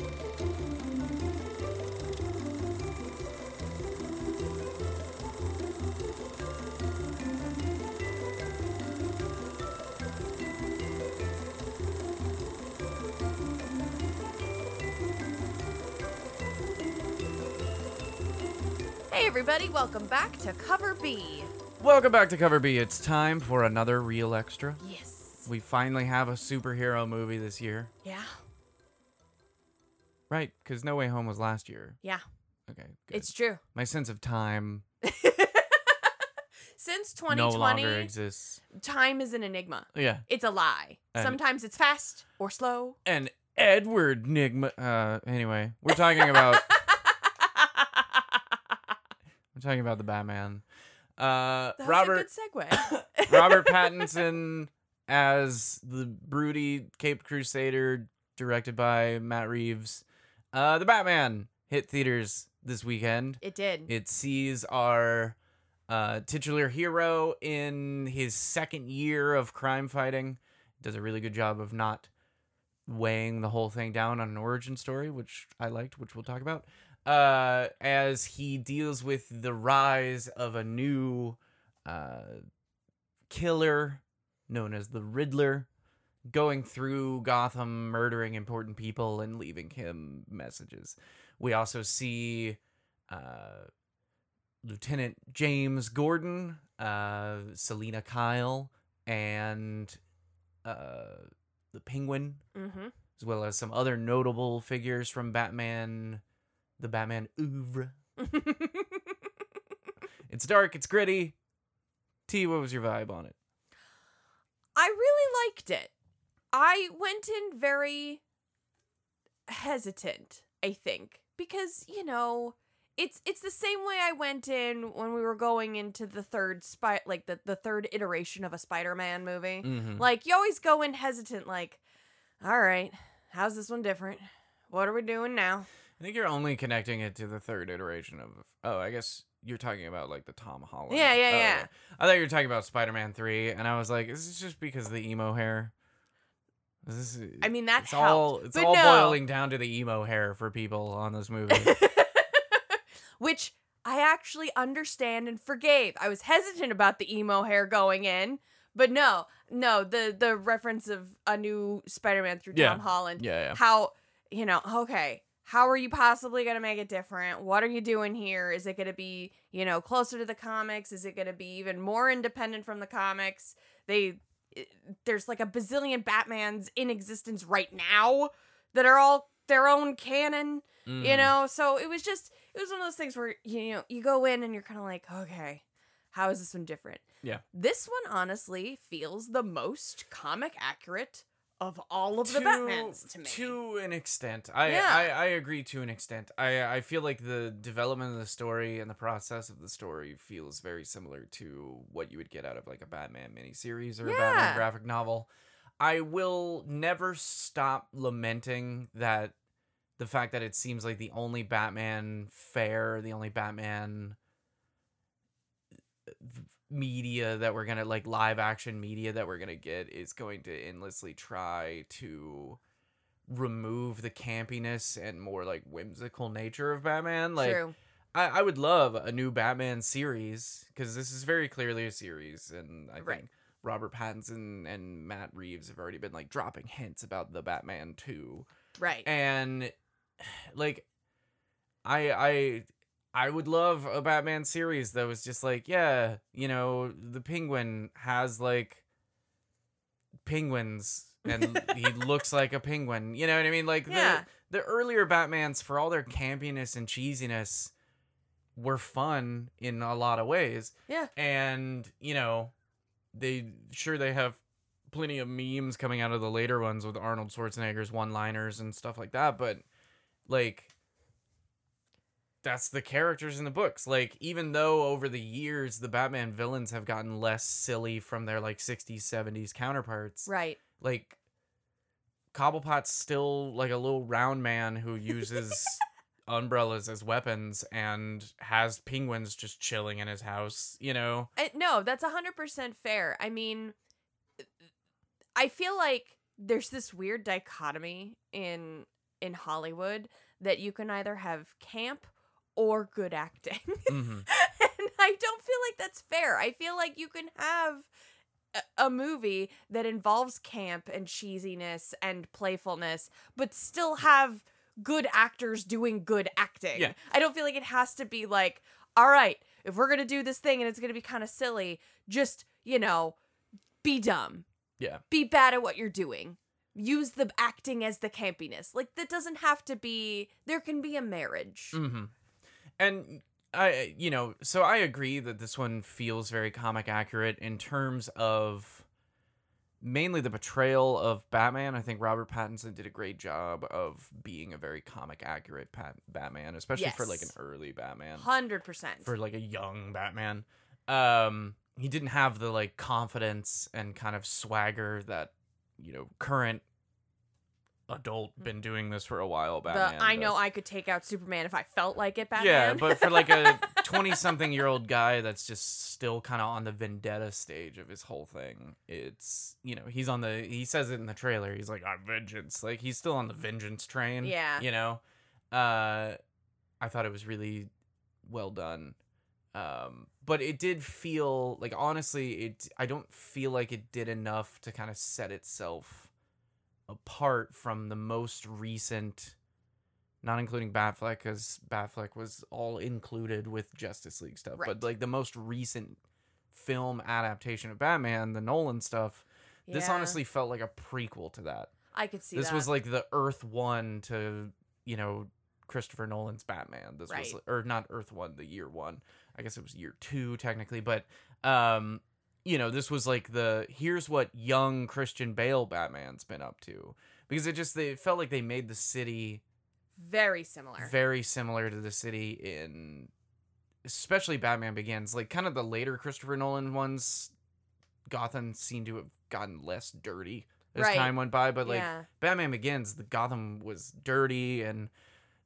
Hey, everybody, welcome back to Cover B. Welcome back to Cover B. It's time for another real extra. Yes. We finally have a superhero movie this year. Yeah. Right, because No Way Home was last year. Yeah. Okay, good. It's true. My sense of time Since 2020, no 2020, longer exists. time is an enigma. Yeah. It's a lie. And- Sometimes it's fast or slow. And Edward Nygma. Uh, anyway, we're talking about we're talking about the Batman. Uh, That Robert was a good segue. Robert Pattinson as the broody Cape Crusader, directed by Matt Reeves. Uh, the Batman hit theaters this weekend. it did. It sees our uh, titular hero in his second year of crime fighting. Does a really good job of not weighing the whole thing down on an origin story, which I liked, which we'll talk about. Uh, as he deals with the rise of a new uh, killer known as the Riddler, going through Gotham, murdering important people, and leaving him messages. We also see uh, Lieutenant James Gordon, uh, Selina Kyle, and uh, the Penguin, mm-hmm. as well as some other notable figures from Batman, the Batman oeuvre. It's dark, it's gritty. T, what was your vibe on it? I really liked it. I went in very hesitant, I think, because, you know, it's it's the same way I went in when we were going into the third spy like the, the third iteration of a Spider-Man movie. Mm-hmm. Like you always go in hesitant like, all right, how's this one different? What are we doing now? I think you're only connecting it to the third iteration of. Oh, I guess you're talking about like the Tom Holland. Yeah, yeah, Oh, yeah. I thought you were talking about Spider-Man Three, and I was like, is this just because of the emo hair? Is I mean that's it's helped. all it's all no. boiling down to the emo hair for people on this movie. Which I actually understand and forgave. I was hesitant about the emo hair going in, but no, no, the the reference of a new Spider-Man through Yeah. Tom Holland. yeah, yeah. How you know? Okay, how are you possibly gonna make it different? What are you doing here? Is it gonna be you know closer to the comics? Is it gonna be even more independent from the comics? They there's like a bazillion Batmans in existence right now that are all their own canon you Mhm. know so it was just it was one of those things where you know you go in and you're kind of like okay how is this one different Yeah. this one honestly feels the most comic accurate of all of the To- batmans to me To an extent, I, Yeah. I I agree. To an extent, I I feel like the development of the story and the process of the story feels very similar to what you would get out of like a Batman miniseries or a Batman graphic novel. I will never stop lamenting that the fact that it seems like the only Batman fair, the only Batman uh, media that we're gonna like live action media that we're gonna get is going to endlessly try to remove the campiness and more like whimsical nature of Batman. Like true I, I would love a new Batman series because this is very clearly a series, and I Right. think Robert Pattinson and Matt Reeves have already been like dropping hints about the Batman too right and like i i i would love a batman series that was just like yeah you know the penguin has like penguins and he looks like a penguin you know what i mean like Yeah. the the earlier batmans for all their campiness and cheesiness were fun in a lot of ways yeah and you know they sure they have plenty of memes coming out of the later ones with Arnold Schwarzenegger's one-liners and stuff like that but like that's the characters in the books. Like even though over the years the Batman villains have gotten less silly from their like 60s 70s counterparts right. like Cobblepot's still like a little round man who uses umbrellas as weapons and has penguins just chilling in his house you know? I, no that's 100% fair. I mean i feel like there's this weird dichotomy in in Hollywood that you can either have camp or good acting. hmm and I don't feel like that's fair. I feel like you can have a, a movie that involves camp and cheesiness and playfulness, but still have good actors doing good acting. Yeah. I don't feel like it has to be like, all right, if we're gonna do this thing and it's gonna be kind of silly, just you know, be dumb, Yeah. be bad at what you're doing. Use the acting as the campiness. Like that doesn't have to be. There can be a marriage. hmm And I, you know, so I agree that this one feels very comic accurate in terms of mainly the portrayal of Batman. I think Robert Pattinson did a great job of being a very comic accurate Pat- Batman, especially for like an early Batman, Hundred percent. for like a young Batman. Um, he didn't have the like confidence and kind of swagger that you know current adult been doing this for a while. Batman, the I know does. I could take out Superman if I felt like it, Batman. Yeah, but for like a 20 something year old guy that's just still kind of on the vendetta stage of his whole thing, it's, you know, he's on the, he says it in the trailer. He's like, I'm vengeance. Like, he's still on the vengeance train. Yeah. You know? Uh, I thought it was really well done. Um, but it did feel like, honestly, it, I don't feel like it did enough to kind of set itself apart from the most recent not including Batfleck because Batfleck was all included with Justice League stuff, Right. but like the most recent film adaptation of Batman, the Nolan stuff, this honestly felt like a prequel to that. I could see this that. was like the Earth One to you know Christopher Nolan's Batman. This was or not Earth One, the year one. I guess it was year two technically, but um, you know this was like the here's what young Christian Bale Batman's been up to because it just they felt like they made the city very similar. very similar to the city in especially Batman Begins. Like kind of the later Christopher Nolan ones, Gotham seemed to have gotten less dirty as Right. time went by. But like yeah. Batman Begins, the Gotham was dirty and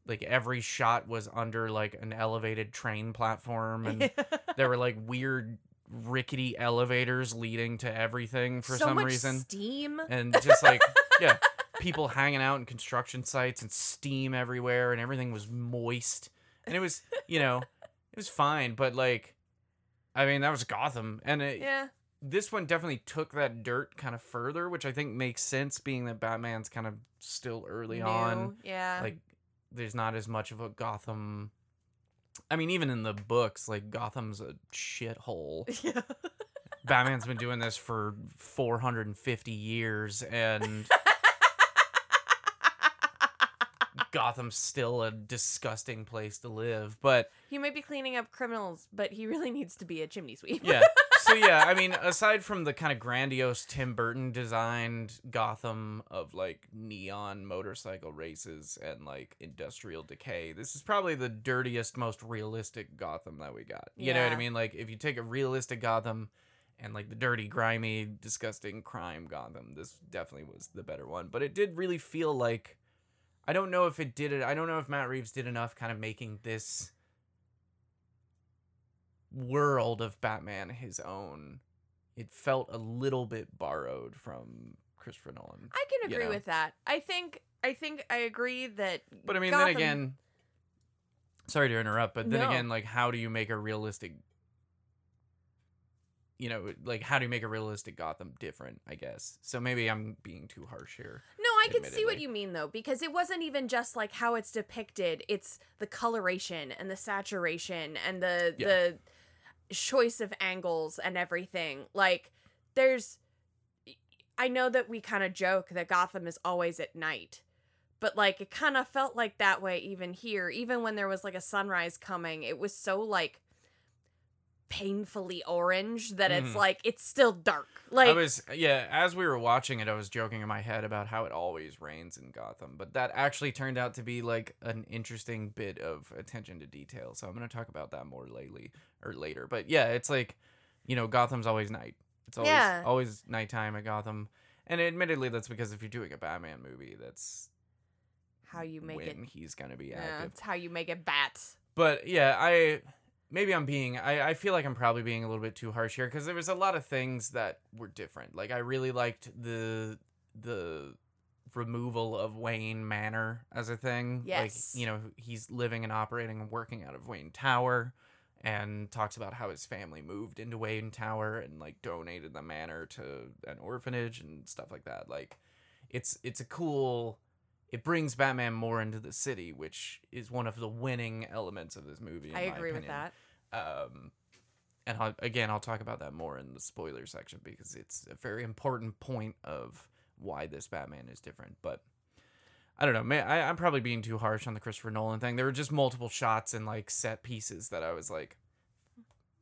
like every shot was under like an elevated train platform and there were like weird rickety elevators leading to everything for so some reason steam. and just like yeah people hanging out in construction sites and steam everywhere and everything was moist and it was you know it was fine but like i mean that was gotham and it, yeah. this one definitely took that dirt kind of further which i think makes sense being that batman's kind of still early on Yeah. like there's not as much of a gotham i mean even in the books like gotham's a shithole yeah. batman's been doing this for 450 years and Gotham's still a disgusting place to live. But he might be cleaning up criminals, but he really needs to be a chimney sweep. yeah. So yeah, I mean, aside from the kind of grandiose Tim Burton designed Gotham of like neon motorcycle races and like industrial decay, this is probably the dirtiest, most realistic Gotham that we got. You know what I mean? Like if you take a realistic Gotham and like the dirty, grimy, disgusting crime Gotham, this definitely was the better one. But it did really feel like I don't know if it did it. I don't know if Matt Reeves did enough kind of making this world of Batman his own. It felt a little bit borrowed from Christopher Nolan. I can you agree know. with that. I think I think I agree that But I mean, Gotham- then again, sorry to interrupt, but then No. again, like, how do you make a realistic, you know, like, how do you make a realistic Gotham different? I guess. So maybe I'm being too harsh here. No, I can see what you mean though, because it wasn't even just like how it's depicted. It's the coloration and the saturation and the Yeah. the choice of angles and everything. Like there's I know that we kind of joke that Gotham is always at night. But like it kind of felt like that way even here. Even when there was like a sunrise coming, it was so like painfully orange that it's Mhm. like it's still dark. Like I was, yeah, as we were watching it, I was joking in my head about how it always rains in Gotham, but that actually turned out to be like an interesting bit of attention to detail. So I'm going to talk about that more lately or later. But yeah, it's like, you know, Gotham's always night. It's always Yeah. always nighttime at Gotham. And admittedly, that's because if you're doing a Batman movie, that's how you make when it he's going to be Yeah, active. it's how you make it bats. But yeah, I maybe I'm being I, I feel like I'm probably being a little bit too harsh here because there was a lot of things that were different. Like I really liked the the removal of Wayne Manor as a thing. Yes. Like, you know, he's living and operating and working out of Wayne Tower and talks about how his family moved into Wayne Tower and like donated the manor to an orphanage and stuff like that. Like it's it's a cool it brings Batman more into the city, which is one of the winning elements of this movie. I agree with that. Um, and I'll, again, I'll talk about that more in the spoiler section because it's a very important point of why this Batman is different. But I don't know, man. I, I'm probably being too harsh on the Christopher Nolan thing. There were just multiple shots and like set pieces that I was like,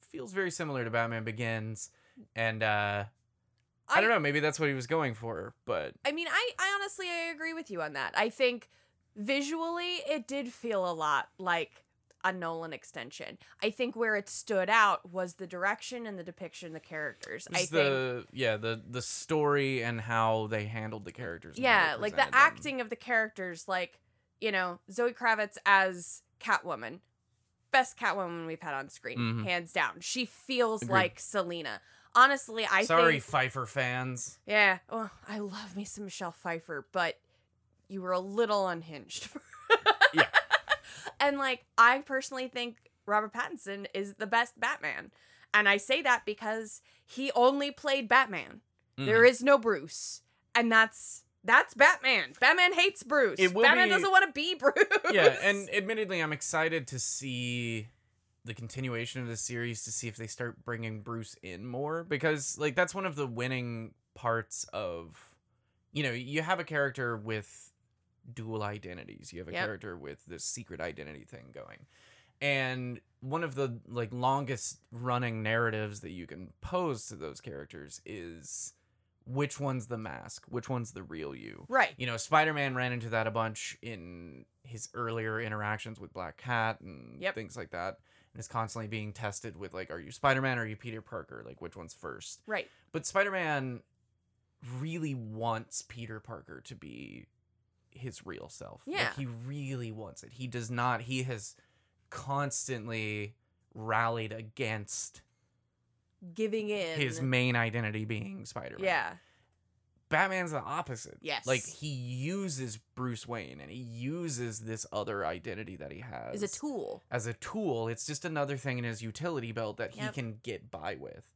feels very similar to Batman Begins, and uh, I, don't know. Maybe that's what he was going for, but I mean, I, I honestly I agree with you on that. I think visually it did feel a lot like a Nolan extension. I think where it stood out was the direction and the depiction of the characters. I just think yeah the the story and how they handled the characters. yeah, like the them. acting of the characters like, you know, Zoe Kravitz as Catwoman. Best Catwoman we've had on screen, Mhm. hands down. She feels Agreed. like Selina. Honestly, I Sorry, think Pfeiffer fans. Yeah. Oh, I love me some Michelle Pfeiffer, but you were a little unhinged. Yeah. And like, I personally think Robert Pattinson is the best Batman. And I say that because he only played Batman. Mhm. There is no Bruce. And that's that's Batman. Batman hates Bruce. Batman be- doesn't want to be Bruce. yeah, and admittedly, I'm excited to see the continuation of the series to see if they start bringing Bruce in more because like that's one of the winning parts of you know you have a character with dual identities you have a Yep. character with this secret identity thing going and one of the like longest running narratives that you can pose to those characters is which one's the mask which one's the real you right. you know, Spider Man ran into that a bunch in his earlier interactions with Black Cat and Yep. things like that. And is constantly being tested with like, are you Spider Man or are you Peter Parker? Like, which one's first? Right. But Spider Man really wants Peter Parker to be his real self. Yeah. Like, he really wants it. He does not, he has constantly rallied against Giving in. his main identity being Spider Man. Yeah. Batman's the opposite. Yes. Like he uses Bruce Wayne and he uses this other identity that he has as a tool. as a tool. It's just another thing in his utility belt that he can get by with.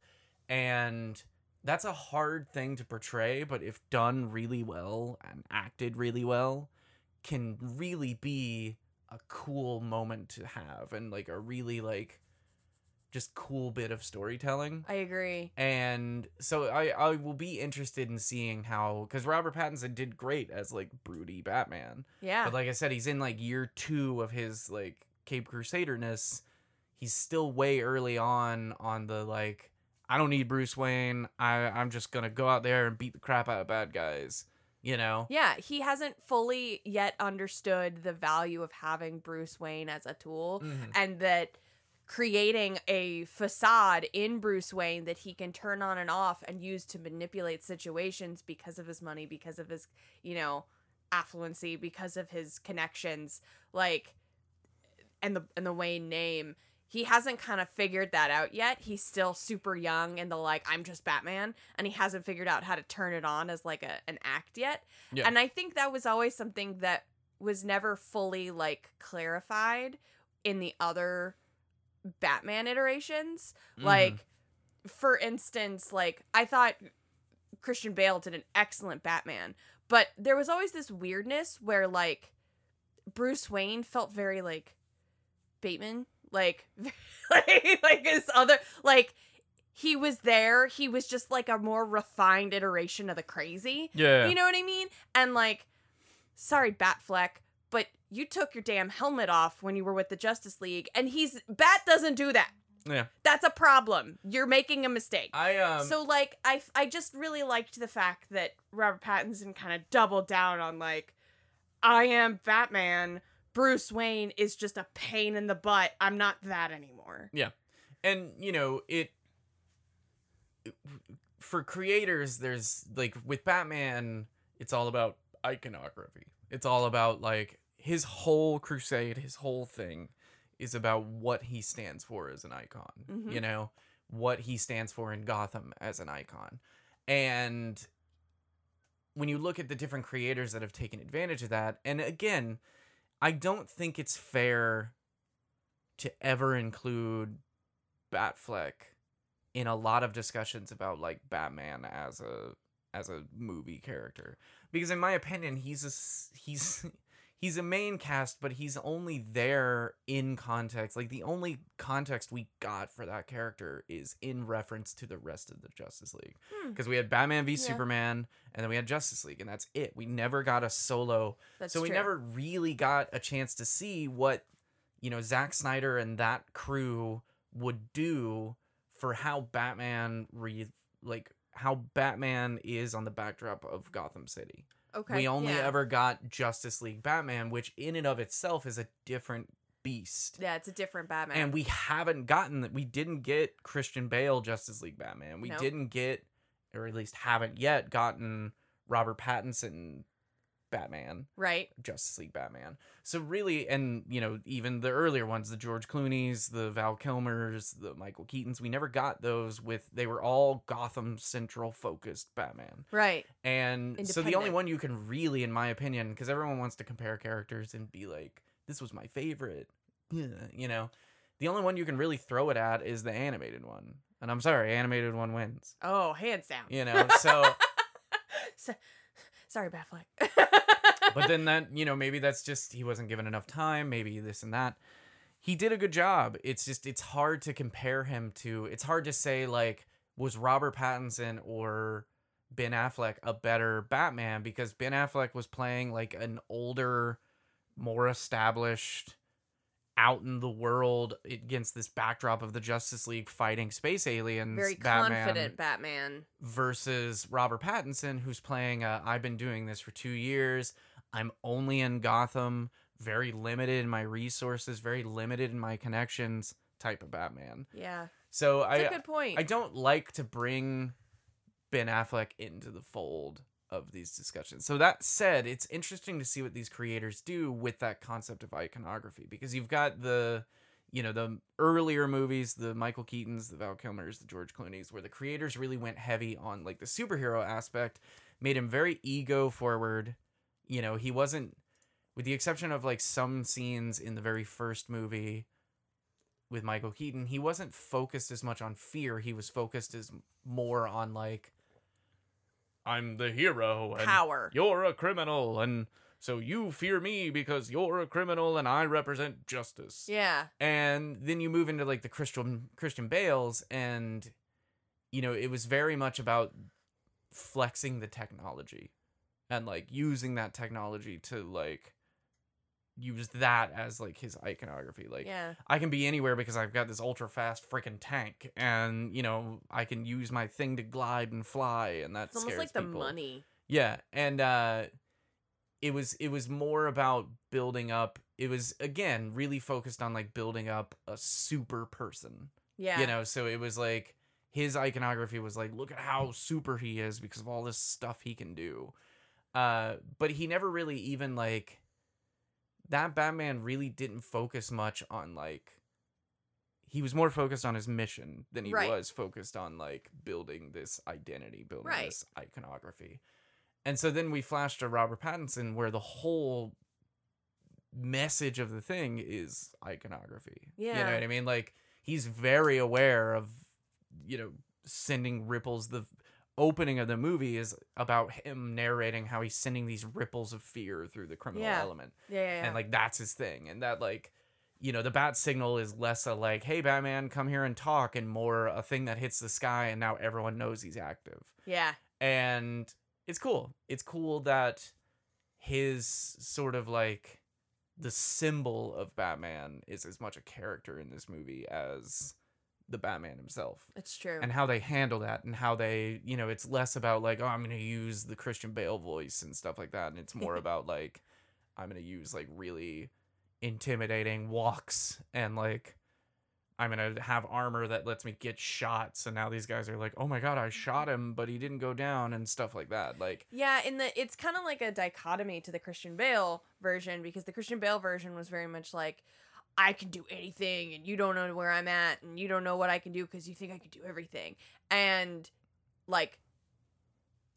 And that's a hard thing to portray, but if done really well and acted really well, can really be a cool moment to have and like a really like just cool bit of storytelling I agree. and so I I will be interested in seeing how because Robert Pattinson did great as like broody Batman, Yeah. but like I said, he's in like year two of his like Cape Crusaderness. He's still way early on on the like I don't need Bruce Wayne. I I'm just gonna go out there and beat the crap out of bad guys. You know. Yeah, he hasn't fully yet understood the value of having Bruce Wayne as a tool Mhm. and that creating a facade in Bruce Wayne that he can turn on and off and use to manipulate situations because of his money, because of his, you know, affluency, because of his connections, like and the and the Wayne name. He hasn't kind of figured that out yet. He's still super young and the like I'm just Batman and he hasn't figured out how to turn it on as like a an act yet. Yeah. And I think that was always something that was never fully like clarified in the other Batman iterations. Mhm. Like, for instance, like I thought Christian Bale did an excellent Batman, but there was always this weirdness where like Bruce Wayne felt very like Bateman, like like, like his other like he was there, he was just like a more refined iteration of the crazy. yeah. You know what I mean? And like, sorry, Batfleck, but you took your damn helmet off when you were with the Justice League, and he's Bat doesn't do that. yeah. That's a problem. You're making a mistake. I um. so like, I I just really liked the fact that Robert Pattinson kind of doubled down on like, I am Batman. Bruce Wayne is just a pain in the butt. I'm not that anymore. Yeah. And you know it for creators there's like with batman it's all about iconography it's all about like his whole crusade his whole thing is about what he stands for as an icon Mhm. you know what he stands for in gotham as an icon and when you look at the different creators that have taken advantage of that, and again, I don't think it's fair to ever include Batfleck in a lot of discussions about like Batman as a as a movie character. Because in my opinion he's a he's he's a main cast but he's only there in context. Like the only context we got for that character is in reference to the rest of the Justice League. Hmm, because we had Batman v Yeah. Superman and then we had Justice League and that's it. We never got a solo. That's so we true. never really got a chance to see what you know Zack Snyder and that crew would do for how Batman re like how Batman is on the backdrop of Gotham City. Okay. we only yeah. ever got Justice League Batman, which in and of itself is a different beast. Yeah, it's a different Batman. And we haven't gotten that. We didn't get Christian Bale Justice League Batman. We Nope. didn't get, or at least haven't yet gotten Robert Pattinson Batman. right. Justice League Batman. So really, and you know, even the earlier ones, the George Clooney's, the Val Kilmers, the Michael Keatons, we never got those with. They were all Gotham Central focused Batman, Right. and so the only one you can really, in my opinion, because everyone wants to compare characters and be like, "This was my favorite," yeah, you know, the only one you can really throw it at is the animated one. And I'm sorry, animated one wins. Oh, hands down. You know, so. so, sorry, Batfleck. but then that you know maybe that's just he wasn't given enough time maybe this and that he did a good job it's just it's hard to compare him to it's hard to say like was robert pattinson or ben affleck a better batman because ben affleck was playing like an older more established out in the world against this backdrop of the justice league fighting space aliens Very Batman confident Batman. versus Robert Pattinson, who's playing uh, I've been doing this for two years. I'm only in Gotham, very limited in my resources, very limited in my connections type of Batman. Yeah. So That's a I good point. I don't like to bring Ben Affleck into the fold of these discussions. So that said, it's interesting to see what these creators do with that concept of iconography because you've got the you know the earlier movies, the Michael Keatons, the Val Kilmers, the George Clooney's, where the creators really went heavy on like the superhero aspect, made him very ego forward. You know, he wasn't, with the exception of like some scenes in the very first movie with Michael Keaton, he wasn't focused as much on fear. He was focused as more on like, I'm the hero and Power. you're a criminal and so you fear me because you're a criminal and I represent justice. Yeah. And then you move into like the Christian Christian Bales and you know, it was very much about flexing the technology and like using that technology to like use that as like his iconography. Like yeah. I can be anywhere because I've got this ultra fast freaking tank and you know, I can use my thing to glide and fly and that's almost like the money. Yeah, and uh it was it was more about building up it was again really focused on like building up a super person. Yeah. You know, so it was like his iconography was like look at how super he is because of all this stuff he can do. Uh but he never really even like that Batman really didn't focus much on like he was more focused on his mission than he Right. was focused on like building this identity, building Right. this iconography. And so then we flash to Robert Pattinson where the whole message of the thing is iconography. Yeah. You know what I mean? Like he's very aware of you know sending ripples the opening of the movie is about him narrating how he's sending these ripples of fear through the criminal Yeah. element Yeah. Yeah. yeah. and like that's his thing and that like you know the bat signal is less a like hey batman come here and talk and more a thing that hits the sky and now everyone knows he's active yeah. and it's cool it's cool that his sort of like the symbol of batman is as much a character in this movie as the batman himself It's true. and how they handle that and how they you know it's less about like oh i'm gonna use the christian bale voice and stuff like that. And it's more about like i'm gonna use like really intimidating walks and like i'm gonna have armor that lets me get shots. And now these guys are like oh my god i mm-hmm. shot him but he didn't go down and stuff like that like Yeah, in the it's kind of like a dichotomy to the Christian Bale version because the Christian Bale version was very much like I can do anything and you don't know where I'm at and you don't know what I can do because you think I can do everything. And like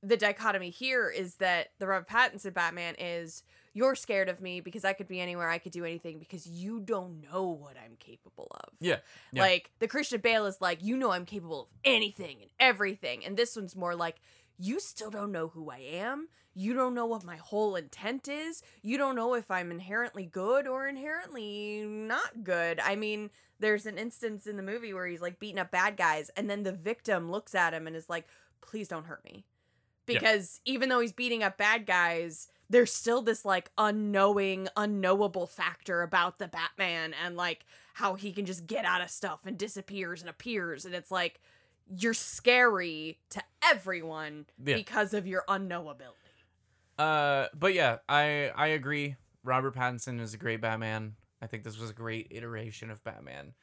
the dichotomy here is that the Robert Pattinson Batman is you're scared of me because I could be anywhere, I could do anything because you don't know what I'm capable of. Yeah, yeah. Like the Christian Bale is like, you know I'm capable of anything and everything. And this one's more like, you still don't know who I am. You don't know what my whole intent is. You don't know if I'm inherently good or inherently not good. I mean, there's an instance in the movie where he's like beating up bad guys, and then the victim looks at him and is like, please don't hurt me. Yeah. Because even though he's beating up bad guys, there's still this like unknowing, unknowable factor about the Batman and like how he can just get out of stuff and disappears and appears. And it's like, you're scary to everyone Yeah. because of your unknowability. Uh, but yeah, I I agree. Robert Pattinson is a great Batman. I think this was a great iteration of Batman.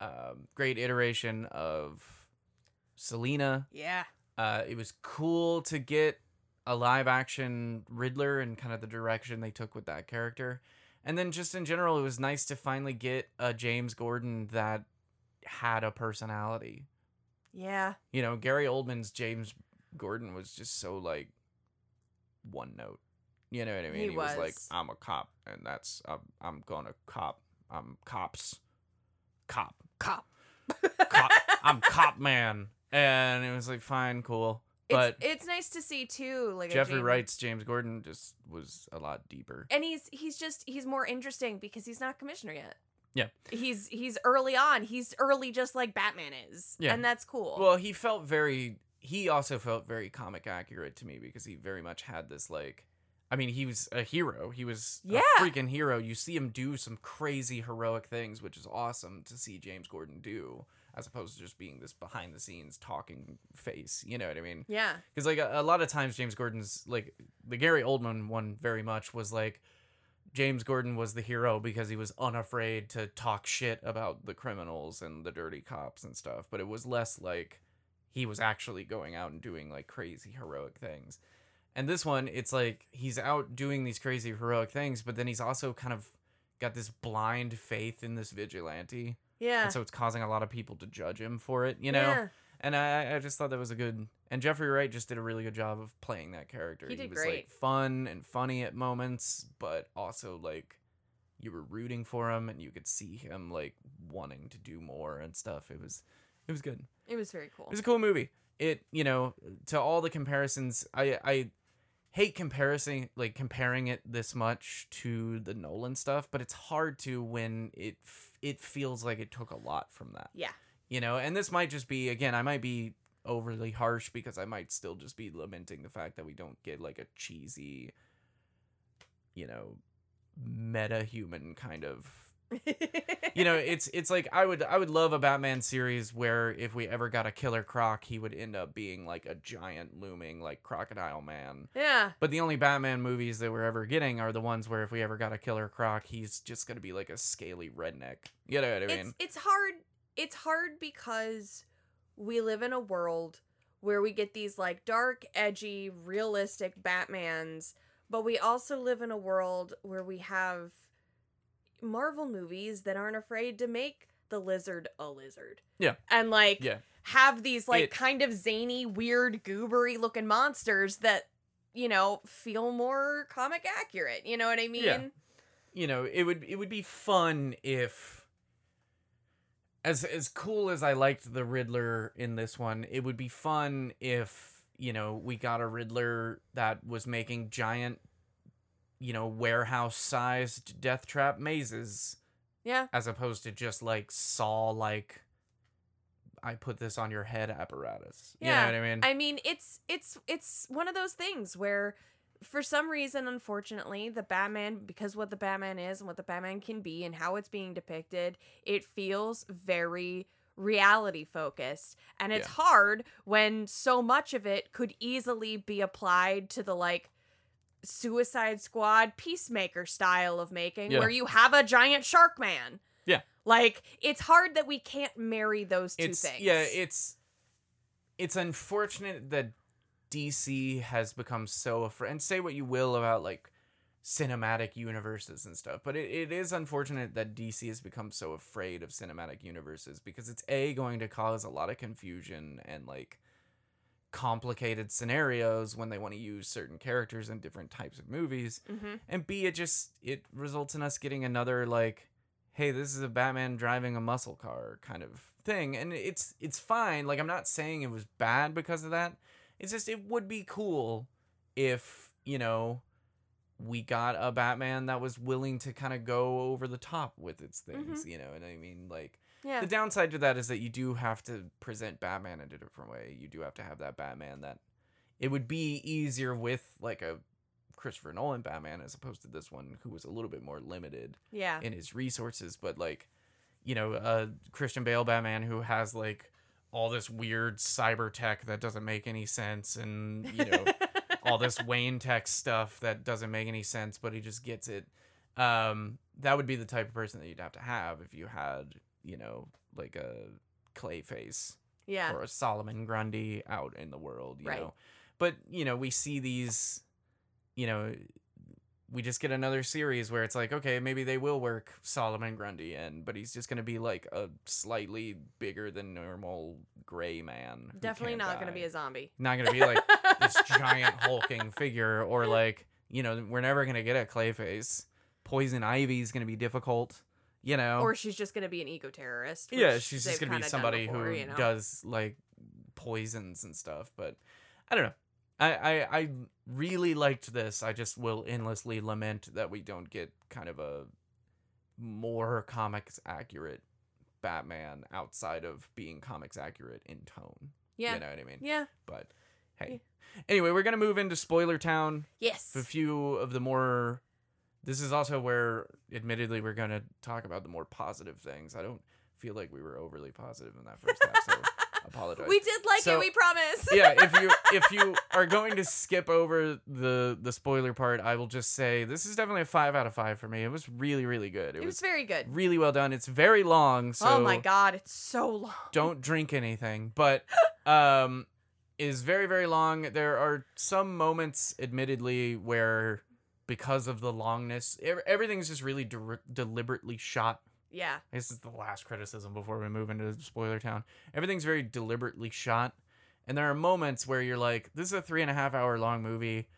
Um, great iteration of Selina. Yeah. Uh, it was cool to get a live action Riddler and kind of the direction they took with that character. And then just in general, it was nice to finally get a James Gordon that had a personality. Yeah. You know, Gary Oldman's James Gordon was just so like one note. You know what I mean? He was. like. I'm a cop, and that's I'm, I'm gonna cop. I'm cops, cop, Cop. cop. I'm cop man, and it was like fine, cool. But it's, it's nice to see too, like Jeffrey James- Wright's James Gordon just was a lot deeper. and he's he's just he's more interesting because he's not commissioner yet. Yeah. He's he's early on. He's early just like Batman is. Yeah. And that's cool. Well, he felt very. He also felt very comic accurate to me because he very much had this like. I mean, he was a hero. He was Yeah. a freaking hero. You see him do some crazy heroic things, which is awesome to see James Gordon do, as opposed to just being this behind the scenes talking face. You know what I mean? yeah. Because like a, a lot of times, James Gordon's like the Gary Oldman one very much was like James Gordon was the hero because he was unafraid to talk shit about the criminals and the dirty cops and stuff. But it was less like he was actually going out and doing like crazy heroic things. And this one, it's like he's out doing these crazy heroic things, but then he's also kind of got this blind faith in this vigilante. Yeah. And so it's causing a lot of people to judge him for it, you know? Yeah. And I, I just thought that was a good. And Jeffrey Wright just did a really good job of playing that character. He did was great. like fun and funny at moments, but also like you were rooting for him and you could see him like wanting to do more and stuff. It was, it was good. It was very cool. It was a cool movie. It you know to all the comparisons, I I hate comparison like comparing it this much to the Nolan stuff, but it's hard to when it f- it feels like it took a lot from that yeah. you know and this might just be again i might be overly harsh because i might still just be lamenting the fact that we don't get like a cheesy you know meta human kind of you know it's it's like i would i would love a batman series where if we ever got a killer croc he would end up being like a giant looming like crocodile man. Yeah. but the only batman movies that we're ever getting are the ones where if we ever got a killer croc he's just gonna be like a scaly redneck. You know what i mean? It's it's hard it's hard because we live in a world where we get these like dark, edgy, realistic Batmans, but we also live in a world where we have Marvel movies that aren't afraid to make the lizard a lizard. Yeah. And like yeah have these like It- kind of zany, weird, goobery looking monsters that, you know, feel more comic accurate. You know what I mean? Yeah. you know it would it would be fun if as as cool as I liked the Riddler in this one, it would be fun if you know we got a Riddler that was making giant you know warehouse sized death trap mazes Yeah. as opposed to just like saw like I put this on your head apparatus. You Yeah, know what I mean? I mean, it's it's it's one of those things where for some reason unfortunately the Batman because what the Batman is and what the Batman can be and how it's being depicted, it feels very reality focused and it's Yeah. hard when so much of it could easily be applied to the like Suicide Squad Peacemaker style of making Yeah. where you have a giant shark man. Yeah. Like it's hard that we can't marry those two it's things. yeah it's it's unfortunate that dc has become so afraid and say what you will about like cinematic universes and stuff but it, it is unfortunate that dc has become so afraid of cinematic universes because it's a going to cause a lot of confusion and like complicated scenarios when they want to use certain characters in different types of movies. Mm-hmm. and b it just it results in us getting another like hey this is a batman driving a muscle car kind of thing. And it's it's fine like i'm not saying it was bad because of that. It's just it would be cool if you know we got a batman that was willing to kind of go over the top with its things you know and i mean? Like Yeah. the downside to that is that you do have to present Batman in a different way. You do have to have that Batman that it would be easier with like a Christopher Nolan Batman as opposed to this one who was a little bit more limited yeah. in his resources, but like you know, a Christian Bale Batman who has like all this weird cyber tech that doesn't make any sense and you know all this Wayne tech stuff that doesn't make any sense, but he just gets it. Um, that would be the type of person that you'd have to have if you had, you know, like a Clayface yeah. or a Solomon Grundy out in the world, you Right. know. But you know, we see these, you know, we just get another series where it's like, okay, maybe they will work Solomon Grundy in, but he's just gonna be like a slightly bigger than normal gray man. Definitely can't going to be a zombie. not gonna be like this giant hulking figure or like you know we're never gonna get a clayface poison Ivy is gonna be difficult you know Or she's just going to be an eco terrorist. yeah she's just gonna be somebody who you know? does like poisons and stuff but i don't know I, I i really liked this i just will endlessly lament that we don't get kind of a more comics accurate batman outside of being comics accurate in tone Yeah. you know what i mean Yeah. but hey anyway we're gonna move into spoiler town Yes. a few of the more this is also where admittedly we're going to talk about the more positive things i don't feel like we were overly positive in that first half so I apologize We did like So- it. We promise. yeah if you if you are going to skip over the the spoiler part i will just say this is definitely a five out of five for me it was really really good it, it was was very good. really well done it's very long so oh my god, it's so long. don't drink anything but um is very very long there are some moments admittedly where because of the longness everything's just really de- deliberately shot Yeah. this is the last criticism before we move into spoiler town everything's very deliberately shot and there are moments where you're like this is a three and a half hour long movie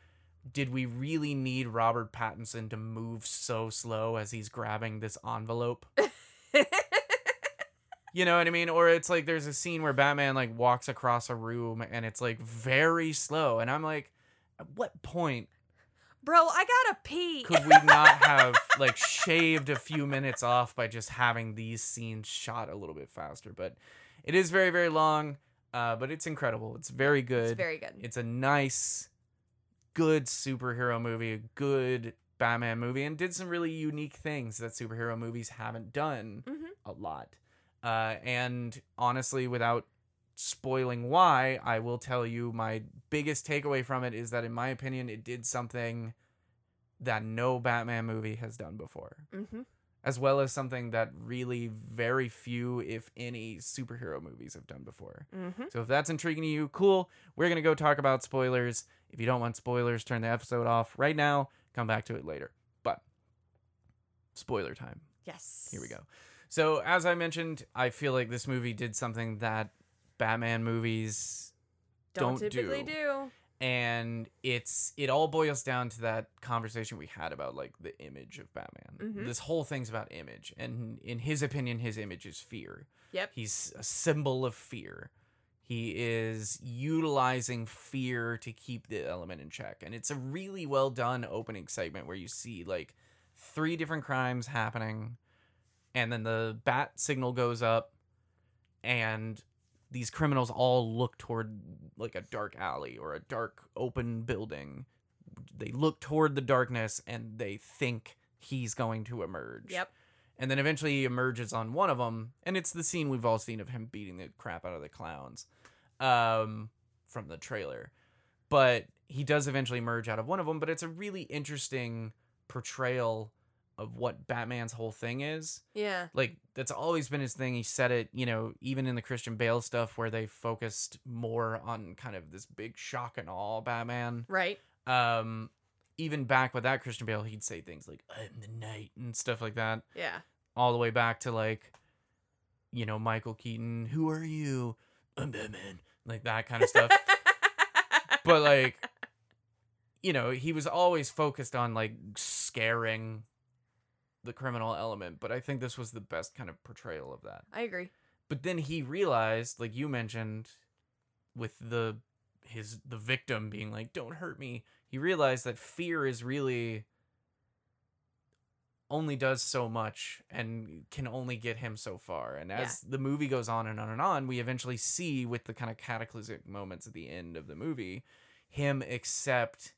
did we really need robert pattinson to move so slow as he's grabbing this envelope you know what I mean? Or it's like there's a scene where Batman like walks across a room and it's like very slow, and I'm like, at what point Bro, I gotta pee. could we not have like shaved a few minutes off by just having these scenes shot a little bit faster? But it is very very long, uh, but it's incredible. It's very good. It's very good. It's a nice, good superhero movie, a good Batman movie, and did some really unique things that superhero movies haven't done Mhm. a lot. Uh, and honestly, without spoiling why, I will tell you my biggest takeaway from it is that, in my opinion, it did something that no Batman movie has done before, Mm-hmm. as well as something that really very few, if any, superhero movies have done before. Mm-hmm. So if that's intriguing to you, cool. We're gonna go talk about spoilers. If you don't want spoilers, turn the episode off right now. Come back to it later. But spoiler time. Yes. Here we go. So as I mentioned, I feel like this movie did something that Batman movies Don't, don't typically do. do. and it's it all boils down to that conversation we had about like the image of Batman. Mhm. This whole thing's about image, and in his opinion, his image is fear. Yep. He's a symbol of fear. He is utilizing fear to keep the element in check, and it's a really well done opening segment where you see like three different crimes happening, and then the bat signal goes up, and these criminals all look toward like a dark alley or a dark open building. They look toward the darkness and they think he's going to emerge. Yep. And then eventually he emerges on one of them, and it's the scene we've all seen of him beating the crap out of the clowns um, from the trailer. But he does eventually emerge out of one of them, but it's a really interesting portrayal of what Batman's whole thing is Yeah. like that's always been his thing. He said it, you know, even in the Christian Bale stuff where they focused more on kind of this big shock and awe Batman. Right. Um even back with that Christian Bale, he'd say things like I'm the night and stuff like that. Yeah. All the way back to like you know, Michael Keaton, who are you? I'm Batman. Like that kind of stuff. but like you know, he was always focused on like scaring the criminal element, but I think this was the best kind of portrayal of that. I agree. But then he realized, like you mentioned, with the his the victim being like, "Don't hurt me." He realized that fear is really only does so much and can only get him so far. And Yeah. as the movie goes on and on and on, we eventually see with the kind of cataclysmic moments at the end of the movie, him accept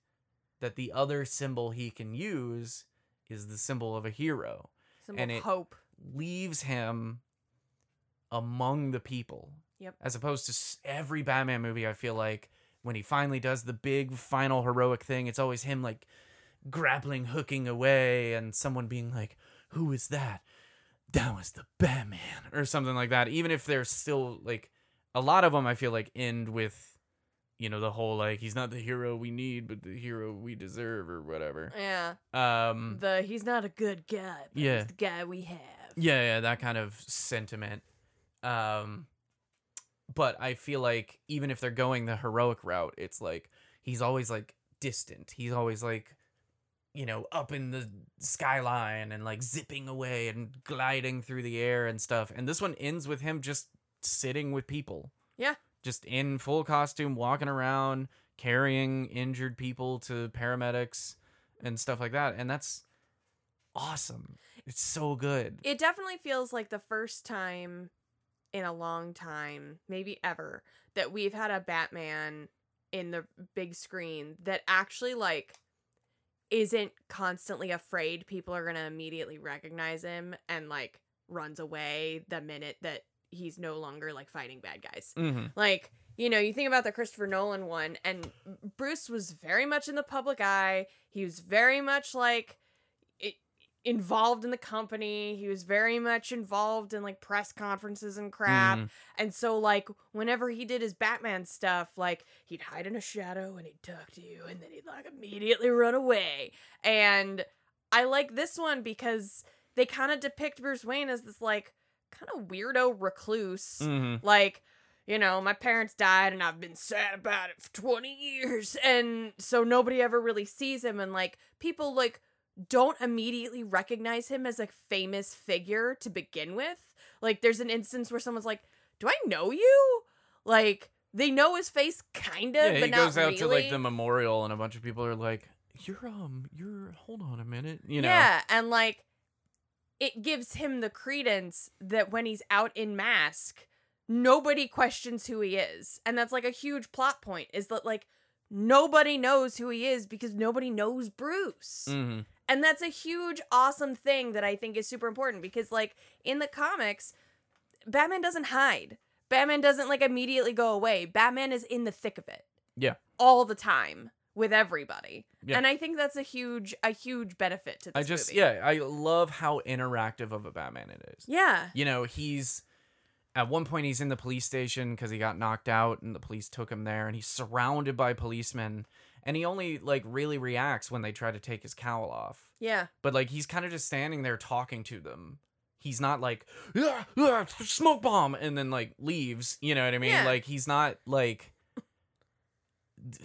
that the other symbol he can use is the symbol of a hero Symbol And of it- hope. leaves him among the people. Yep. As opposed to every Batman movie, I feel like when he finally does the big final heroic thing, it's always him like grappling, hooking away, and someone being like, Who is that? That was the Batman, or something like that. Even if they're still like, a lot of them, I feel like end with, you know, the whole like, he's not the hero we need, but the hero we deserve, or whatever. Yeah. Um, The he's not a good guy, but Yeah. he's the guy we have. Yeah, yeah, that kind of sentiment. Um but I feel like even if they're going the heroic route, it's like he's always like distant. He's always like you know, up in the skyline and like zipping away and gliding through the air and stuff. And this one ends with him just sitting with people. Yeah. Just in full costume, walking around, carrying injured people to paramedics and stuff like that. And that's awesome. It's so good. It definitely feels like the first time in a long time, maybe ever, that we've had a Batman in the big screen that actually like isn't constantly afraid people are going to immediately recognize him and like runs away the minute that he's no longer like fighting bad guys. Mm-hmm. Like, you know, you think about the Christopher Nolan one, and Bruce was very much in the public eye. He was very much like i involved in the company. He was very much involved in like press conferences and crap. Mhm. And so, like, whenever he did his Batman stuff, like, he'd hide in a shadow and he'd talk to you, and then he'd like immediately run away. And I like this one because they kind of depict Bruce Wayne as this like kind of weirdo recluse Mhm. like you know my parents died and i've been sad about it for 20 years and so nobody ever really sees him and like people like don't immediately recognize him as a famous figure to begin with like there's an instance where someone's like do i know you like they know his face kind of Yeah, but he goes out really. to like the memorial, and a bunch of people are like, "You're um, you're hold on a minute," you know. Yeah, and like it gives him the credence that when he's out in mask, nobody questions who he is. And that's like a huge plot point is that like nobody knows who he is because nobody knows Bruce. hmm And that's a huge awesome thing that I think is super important because like in the comics, Batman doesn't hide. Batman doesn't like immediately go away. Batman is in the thick of it. Yeah. All the time with everybody. Yeah. And I think that's a huge a huge benefit to this I just movie. yeah, I love how interactive of a Batman it is. Yeah. You know, he's at one point he's in the police station because he got knocked out, and the police took him there, and he's surrounded by policemen, and he only like really reacts when they try to take his cowl off. Yeah. but like he's kind of just standing there talking to them. He's not like "Ah, ah, smoke bomb and then like leaves. You know what I mean? Yeah. Like he's not like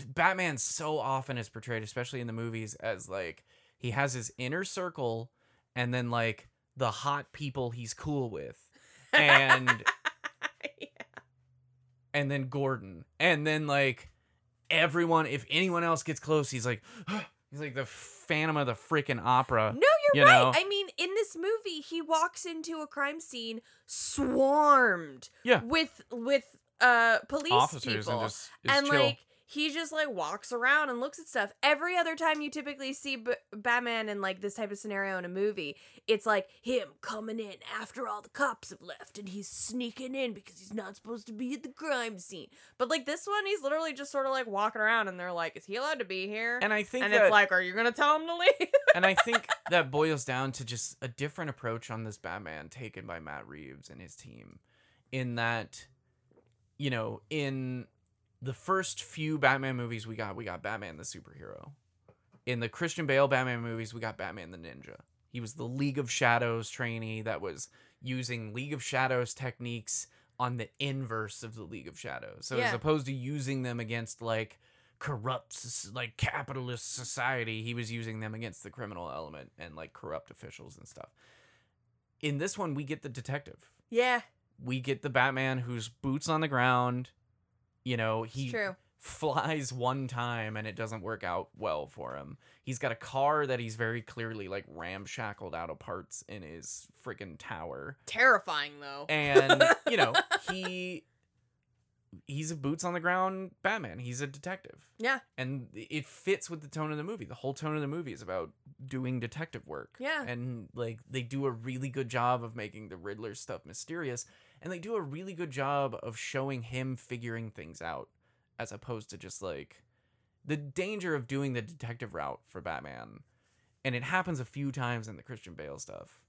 Batman. So often is portrayed, especially in the movies, as like he has his inner circle and then like the hot people he's cool with, and yeah. and then Gordon, and then like everyone. If anyone else gets close, he's like he's like the Phantom of the freaking Opera. No, you're You right. know? I mean, in this movie, he walks into a crime scene swarmed Yeah. with with uh police officers people. and just and like he just like walks around and looks at stuff. Every other time you typically see B- Batman in like this type of scenario in a movie, it's like him coming in after all the cops have left and he's sneaking in because he's not supposed to be at the crime scene. But like this one, he's literally just sort of like walking around and they're like, "Is he allowed to be here?" and I think and that, it's like, "Are you gonna tell him to leave?" and I think that boils down to just a different approach on this Batman taken by Matt Reeves and his team. In that, you know, in the first few Batman movies we got, we got Batman the superhero. In the Christian Bale Batman movies, we got Batman the ninja. He was the League of Shadows trainee that was using League of Shadows techniques on the inverse of the League of Shadows. So as opposed to using them against like corrupt like capitalist society he was using them against the criminal element and like corrupt officials and stuff in this one we get the detective Yeah, we get the batman who's boots on the ground you know he flies one time and it doesn't work out well for him. He's got a car that he's very clearly like ramshackled out of parts in his freaking tower. Terrifying though. And, you know, he he's a boots on the ground Batman. He's a detective. Yeah. And it fits with the tone of the movie. The whole tone of the movie is about doing detective work. Yeah. And like they do a really good job of making the Riddler stuff mysterious and they do a really good job of showing him figuring things out as opposed to just like the danger of doing the detective route for Batman. And it happens a few times in the Christian Bale stuff.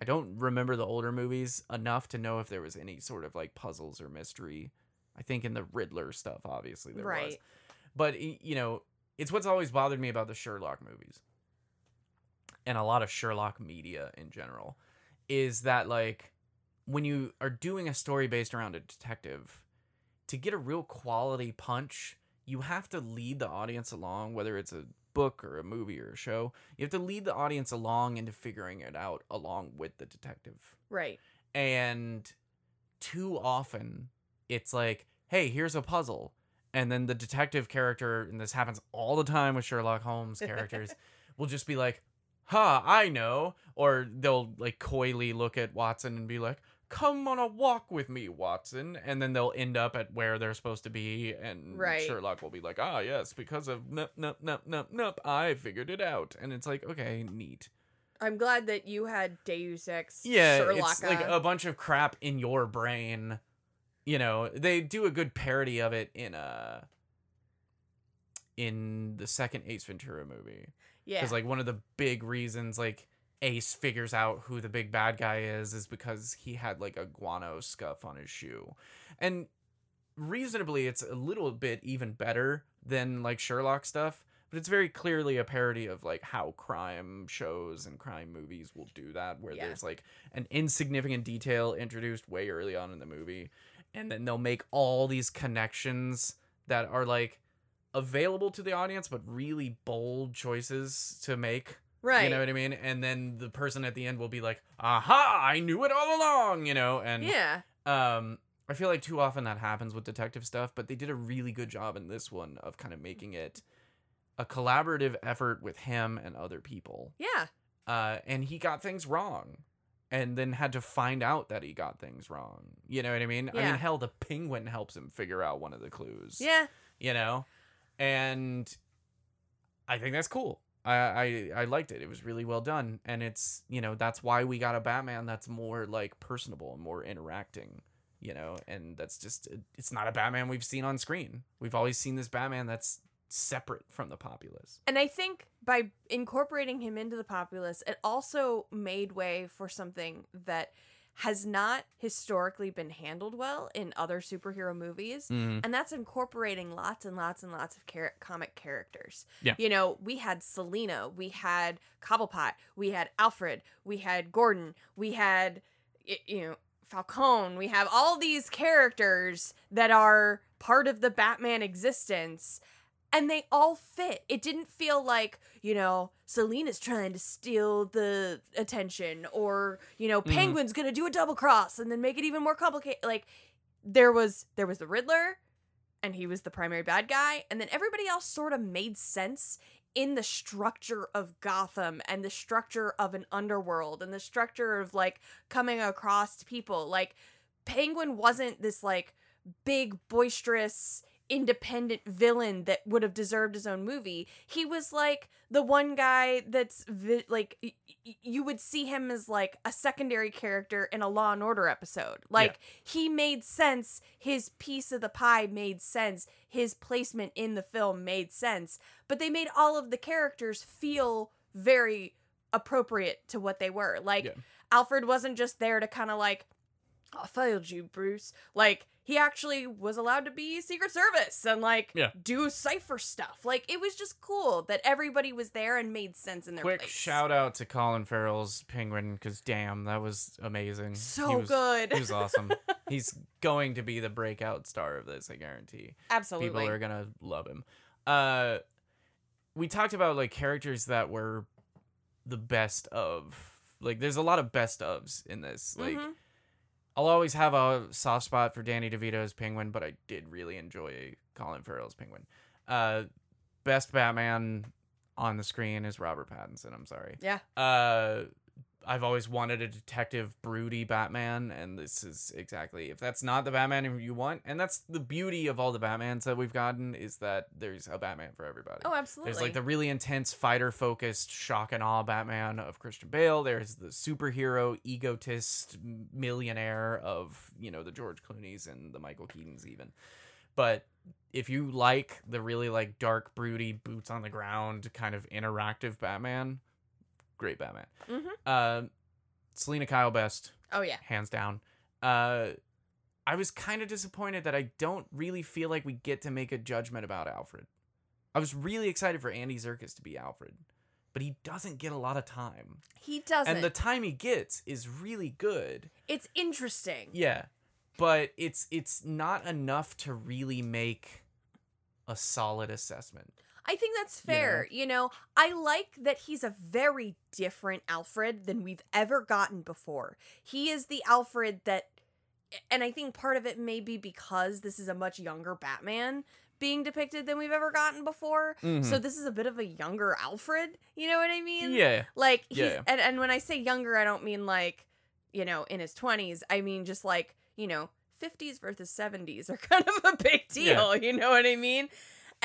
I don't remember the older movies enough to know if there was any sort of like puzzles or mystery. I think in the Riddler stuff, obviously there was. But you know, it's what's always bothered me about the Sherlock movies and a lot of Sherlock media in general is that like when you are doing a story based around a detective, to get a real quality punch, you have to lead the audience along, whether it's a book or a movie or a show. You have to lead the audience along into figuring it out along with the detective Right. and too often it's like hey here's a puzzle and then the detective character and this happens all the time with sherlock holmes characters will just be like huh i know or they'll like coyly look at watson and be like come on a walk with me watson and then they'll end up at where they're supposed to be and Right. sherlock will be like ah yes because of nup nup nup nup nup i figured it out and it's like okay neat I'm glad that you had Deus Ex. yeah, Sherlock. it's like a bunch of crap in your brain. You know, they do a good parody of it in uh in the second Ace Ventura movie. yeah. Because like one of the big reasons like Ace figures out who the big bad guy is is because he had like a guano scuff on his shoe. And reasonably it's a little bit even better than like Sherlock stuff, but it's very clearly a parody of like how crime shows and crime movies will do that where Yeah. there's like an insignificant detail introduced way early on in the movie and then they'll make all these connections that are like available to the audience but really bold choices to make right. you know what I mean? And then the person at the end will be like, "Aha! I knew it all along," you know. And yeah. um, I feel like too often that happens with detective stuff, but they did a really good job in this one of kind of making it a collaborative effort with him and other people. Yeah. Uh, and he got things wrong, and then had to find out that he got things wrong. You know what I mean? I Yeah. mean, hell, the penguin helps him figure out one of the clues Yeah. you know and i think that's cool I, I i liked it. It was really well done. And it's you know that's why we got a batman that's more like personable and more interacting you know and that's just it's not a batman we've seen on screen. We've always seen this batman that's separate from the populace. And I think by incorporating him into the populace, it also made way for something that has not historically been handled well in other superhero movies. mm. And that's incorporating lots and lots and lots of char- comic characters. Yeah. You know, we had Selina, we had Cobblepot, we had Alfred, we had Gordon, we had, you know, Falcone. We have all these characters that are part of the Batman existence. And they all fit. It didn't feel like, you know, Selina's trying to steal the attention or, you know, Mhm. Penguin's going to do a double cross and then make it even more complicated. Like there was there was the Riddler and he was the primary bad guy and then everybody else sort of made sense in the structure of Gotham and the structure of an underworld and the structure of like coming across people like Penguin wasn't this like big boisterous independent villain that would have deserved his own movie he was like the one guy that's vi- like y- you would see him as like a secondary character in a law and order episode. Like he made sense. His piece of the pie made sense. His placement in the film made sense. But they made all of the characters feel very appropriate to what they were. Like Yeah. alfred wasn't just there to kind of like I failed you, Bruce. Like he actually was allowed to be Secret Service and like Yeah. do cipher stuff. Like it was just cool that everybody was there and made sense in their quick place. shout out to colin farrell's penguin because damn that was amazing He So was- good. he was awesome he's going to be the breakout star of this i guarantee Absolutely. people are gonna love him Uh, we talked about like characters that were the best of. Like, there's a lot of best ofs in this. Like, Mhm. I'll always have a soft spot for Danny DeVito's Penguin, but I did really enjoy Colin Farrell's Penguin. Uh, best Batman on the screen is Robert Pattinson. I'm sorry. Yeah. Uh, I've always wanted a detective, broody Batman, and this is exactly if that's not the Batman you want, and that's the beauty of all the Batmans that we've gotten is that there's a Batman for everybody. Oh, absolutely. There's like the really intense fighter focused shock and awe Batman of Christian Bale. There's the superhero egotist millionaire of, you know, the George Clooney's and the Michael Keatons even. But if you like the really like dark, broody, boots on the ground kind of interactive Batman, great Batman. Mhm. Uh, Selina Kyle best, Oh yeah. hands down. Uh, I was kind of disappointed that I don't really feel like we get to make a judgment about Alfred. I was really excited for Andy Serkis to be Alfred, but he doesn't get a lot of time. He doesn't. And the time he gets is really good. it's interesting. Yeah. But it's it's not enough to really make a solid assessment. I think that's fair. You know? I like that he's a very different Alfred than we've ever gotten before. He is the Alfred that, and I think part of it may be because this is a much younger Batman being depicted than we've ever gotten before. So mm-hmm. this is a bit of a younger Alfred. You know what I mean? yeah. Like he's Yeah. and, and when I say younger, I don't mean like, you know, in his twenties. I mean just like, you know, fifties versus seventies are kind of a big deal. You know what I mean?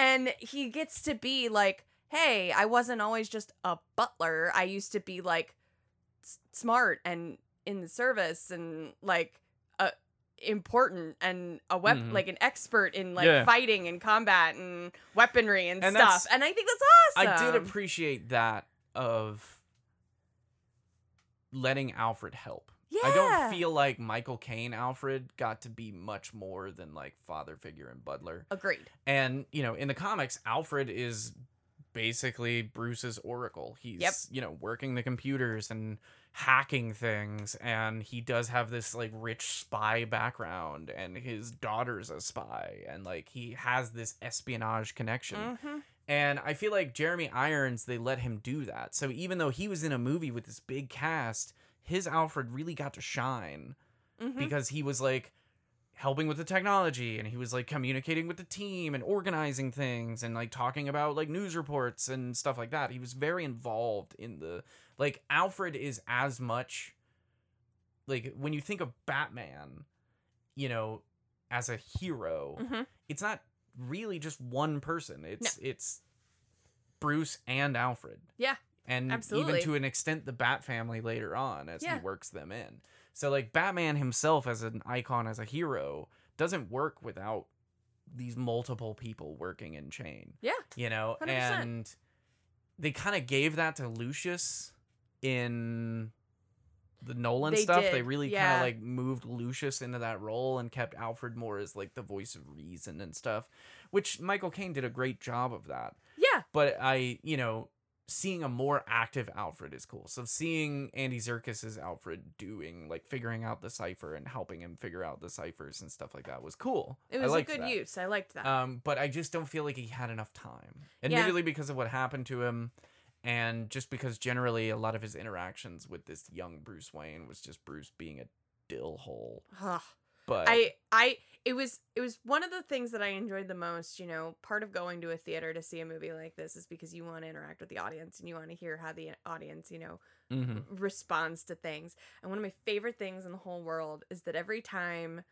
And he gets to be like, hey, I wasn't always just a butler. I used to be like s- smart and in the service and like uh important and a wep- Mhm. like an expert in like Yeah. fighting and combat and weaponry and, And stuff. And I think that's awesome. I did appreciate that of letting Alfred help. Yeah. I don't feel like Michael Caine Alfred got to be much more than like father figure and butler. Agreed. And, you know, in the comics, Alfred is basically Bruce's oracle. He's, Yep. you know, working the computers and hacking things and he does have this like rich spy background and his daughter's a spy and like he has this espionage connection. Mm-hmm. And I feel like Jeremy Irons, they let him do that. So even though he was in a movie with this big cast, his Alfred really got to shine Mm-hmm. because he was like helping with the technology and he was like communicating with the team and organizing things and like talking about like news reports and stuff like that. He was very involved in the like Alfred is as much like when you think of Batman, you know, as a hero, Mhm. it's not really just one person. It's it's Bruce and Alfred. Yeah, And absolutely. even to an extent the Bat family later on as Yeah. he works them in. So like Batman himself as an icon as a hero doesn't work without these multiple people working in chain. Yeah, You know, 100%. and they kind of gave that to Lucius in the Nolan They stuff. They did, really kind of like moved Lucius into that role and kept Alfred more as like the voice of reason and stuff, which Michael Caine did a great job of that. yeah, But I, you know, seeing a more active Alfred is cool. So seeing Andy Serkis as Alfred doing like figuring out the cipher and helping him figure out the ciphers and stuff like that was cool. it was a good that. use. I liked that. Um, but I just don't feel like he had enough time. Yeah. Because of what happened to him, and just because generally a lot of his interactions with this young Bruce Wayne was just Bruce being a dill hole. But I I it was it was one of the things that I enjoyed the most, you know, part of going to a theater to see a movie like this is because you want to interact with the audience and you want to hear how the audience, you know, Mhm. responds to things. And one of my favorite things in the whole world is that every time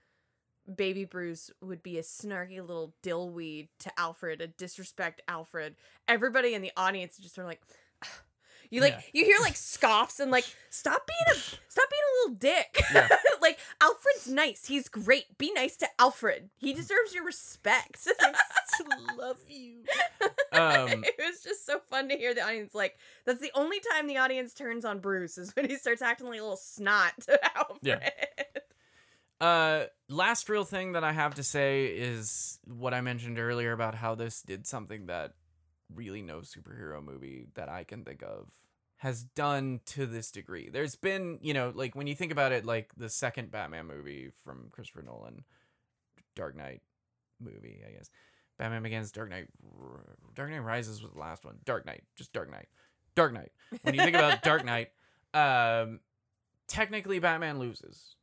baby Bruce would be a snarky little dillweed to Alfred, a disrespect Alfred, everybody in the audience just sort of like you like Yeah. you hear like scoffs and like stop being a stop being a little dick. Yeah. like Alfred's nice. He's great. Be nice to Alfred. He deserves your respect. love you. Um, it was just so fun to hear the audience like that's the only time the audience turns on Bruce is when he starts acting like a little snot to Alfred. Yeah. Uh, last real thing that I have to say is what I mentioned earlier about how this did something that really no superhero movie that I can think of has done to this degree. There's been, you know, like when you think about it, like the second Batman movie from Christopher Nolan, Dark Knight movie, I guess. Batman Begins, Dark Knight, R- Dark Knight Rises was the last one. Dark Knight, just Dark Knight, Dark Knight. When you think about Dark Knight, um, technically Batman loses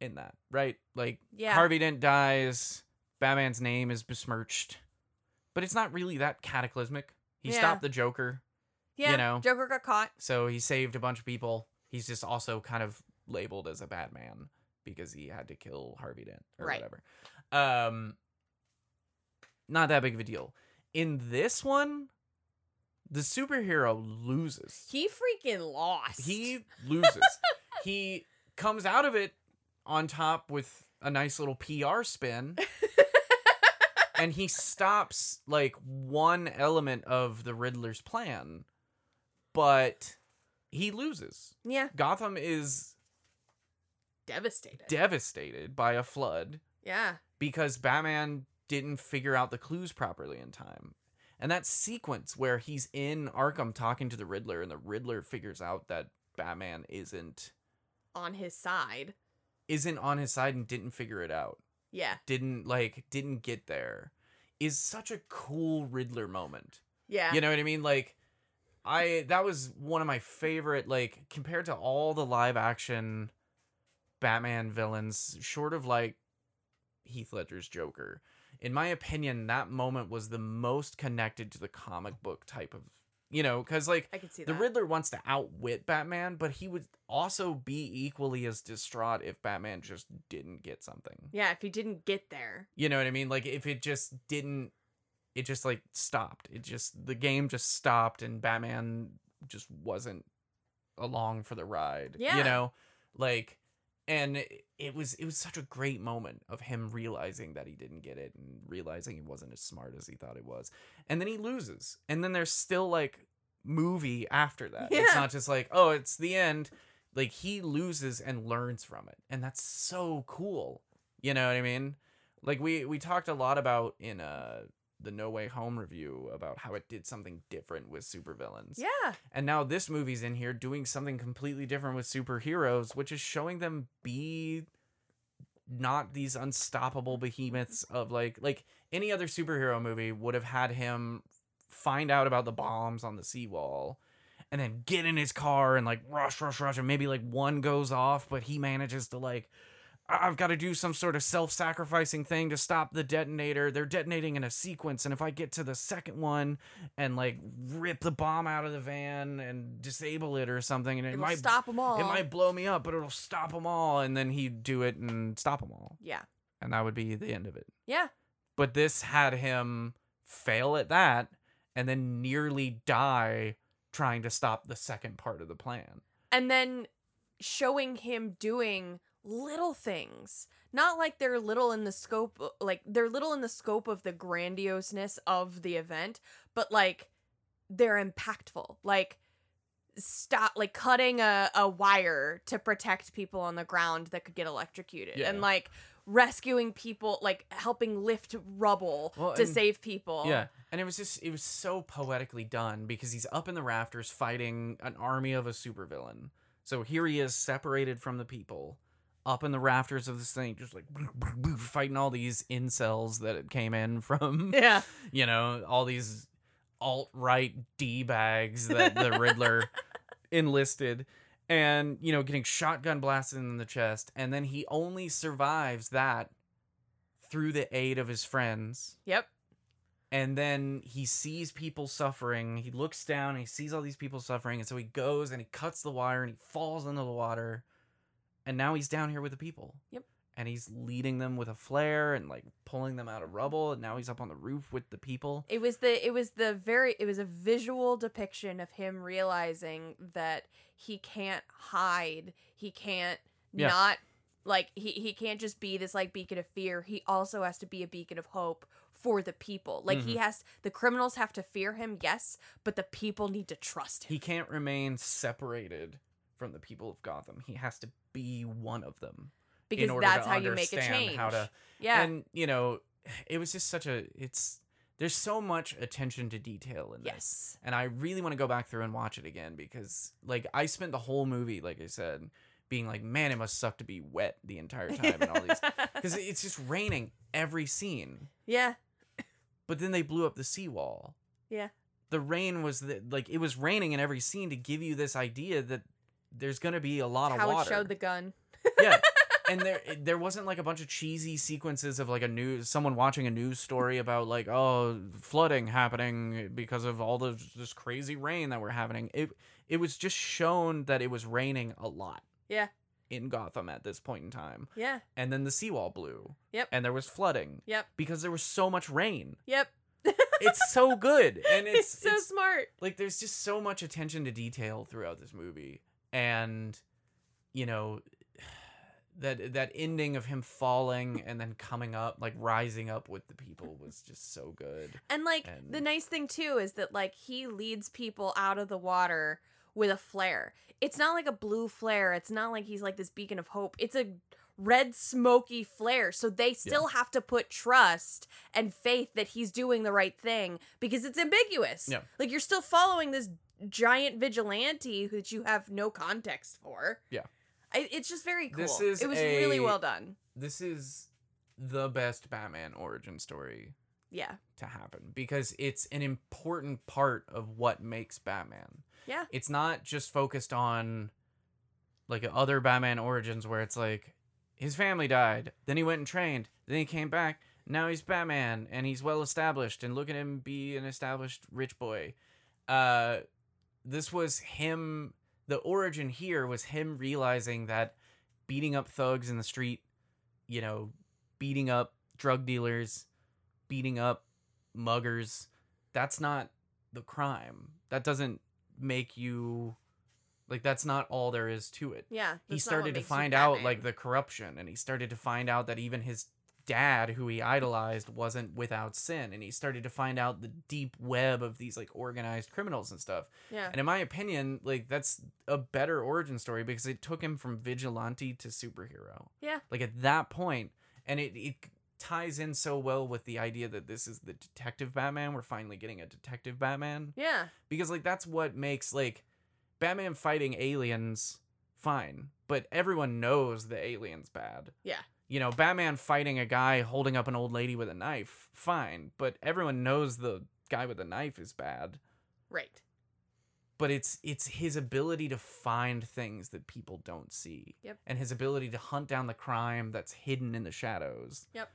in that, right? Like Yeah. Harvey Dent dies, Batman's name is besmirched, but it's not really that cataclysmic. He Yeah. stopped the Joker, yeah. you know. Joker got caught. so he saved a bunch of people. He's just also kind of labeled as a bad man because he had to kill Harvey Dent or Right. whatever. Um, not that big of a deal. In this one, the superhero loses. He freaking lost. He loses. he comes out of it on top with a nice little PR spin. and he stops like one element of the Riddler's plan, but he loses. yeah. Gotham is Devastated. devastated by a flood yeah. because Batman didn't figure out the clues properly in time. And that sequence where he's in Arkham talking to the Riddler and the Riddler figures out that Batman isn't On his side. isn't on his side and didn't figure it out. Yeah. Didn't like didn't get there is such a cool Riddler moment. Yeah. You know what I mean? Like I that was one of my favorite like compared to all the live action Batman villains short of like Heath Ledger's Joker. In my opinion, that moment was the most connected to the comic book type of, you know, cuz like I can see the that. Riddler wants to outwit Batman, but he would also be equally as distraught if Batman just didn't get something. yeah, if he didn't get there. You know what I mean? Like if it just didn't it just like stopped. It just the game just stopped and Batman just wasn't along for the ride. Yeah. You know? Like and it, it was it was such a great moment of him realizing that he didn't get it and realizing he wasn't as smart as he thought he was. And then he loses. And then there's still like movie after that. It's not just like, oh, it's the end. Like he loses and learns from it. And that's so cool. You know what I mean? Like we we talked a lot about in uh the No Way Home review about how it did something different with supervillains. Yeah. And now this movie's in here doing something completely different with superheroes, which is showing them be not these unstoppable behemoths of like like any other superhero movie would have had him find out about the bombs on the seawall and then get in his car and like rush rush rush and maybe like one goes off but he manages to like "I- I've got to do some sort of self-sacrificing thing to stop the detonator. They're detonating in a sequence and if I get to the second one and like rip the bomb out of the van and disable it or something and it It'll might stop them all. it might blow me up, but it'll stop them all. And then he'd do it and stop them all. Yeah. And that would be the end of it. Yeah. But this had him fail at that and then nearly die trying to stop the second part of the plan. And then showing him doing little things. Not like they're little in the scope like they're little in the scope of the grandioseness of the event, but like they're impactful. Like stop like cutting a, a wire to protect people on the ground that could get electrocuted Yeah. and like rescuing people like helping lift rubble Well, to and- save people Yeah. And it was just, it was so poetically done because he's up in the rafters fighting an army of a supervillain. So here he is separated from the people, up in the rafters of this thing, just like fighting all these incels that came in from yeah you know, all these alt right D bags that the Riddler enlisted and, you know, getting shotgun blasted in the chest. And then he only survives that through the aid of his friends. yep And then he sees people suffering. He looks down and he sees all these people suffering. And so he goes and he cuts the wire and he falls into the water. And now he's down here with the people. Yep. And he's leading them with a flare and like pulling them out of rubble. And now he's up on the roof with the people. It was the it was the very it was a visual depiction of him realizing that he can't hide. He can't Yeah. not like he he can't just be this like beacon of fear. He also has to be a beacon of hope for the people. Like he mm-hmm. has the criminals have to fear him, yes, but the people need to trust him. He can't remain separated from the people of Gotham. He has to be one of them. because that's how you make a change. how to- yeah. And, you know, it was just such a it's there's so much attention to detail in this. yes. And I really want to go back through and watch it again because like I spent the whole movie, like I said, being like, man, it must suck to be wet the entire time and all these because it's just raining every scene. yeah. but then they blew up the seawall. Yeah. The rain was the, like it was raining in every scene to give you this idea that there's going to be a lot How of water. it showed the gun. yeah. And there there wasn't like a bunch of cheesy sequences of like a news someone watching a news story about like oh flooding happening because of all the this crazy rain that we're happening. It it was just shown that it was raining a lot. Yeah. In Gotham at this point in time. Yeah. And then the seawall blew. Yep. And there was flooding Yep. because there was so much rain. Yep. It's so good. And It's, it's, so it's smart. like there's just so much attention to detail throughout this movie and you know that that ending of him falling and then coming up like rising up with the people was just so good And like the nice thing too is that like he leads people out of the water with a flare. It's not like a blue flare. It's not like he's like this beacon of hope. It's a red smoky flare. So they still have to put trust and faith that he's doing the right thing because it's ambiguous. Yeah. Like you're still following this giant vigilante that you have no context for. Yeah. I, it's just very cool. This is it was really well done. this is the best batman origin story Yeah. to happen because it's an important part of what makes batman Yeah. it's not just focused on like other Batman origins where it's like his family died, then he went and trained, then he came back, now he's Batman and he's well established and look at him be an established rich boy. Uh this was him the origin here was him realizing that beating up thugs in the street, you know, beating up drug dealers, beating up muggers, that's not the crime. That doesn't make you like that's not all there is to it. Yeah. he that's not what started to find out like the corruption and he started to find out that even his dad who he idolized wasn't without sin and he started to find out the deep web of these like organized criminals and stuff. Yeah. And in my opinion, like that's a better origin story because it took him from vigilante to superhero. Yeah. Like at that point, and it it ties in so well with the idea that this is the detective Batman. We're finally getting a detective Batman Yeah. because like that's what makes like Batman fighting aliens fine, but everyone knows the aliens bad. Yeah. You know, Batman fighting a guy holding up an old lady with a knife, fine, but everyone knows the guy with the knife is bad. Right. But it's it's his ability to find things that people don't see. Yep. And his ability to hunt down the crime that's hidden in the shadows. Yep.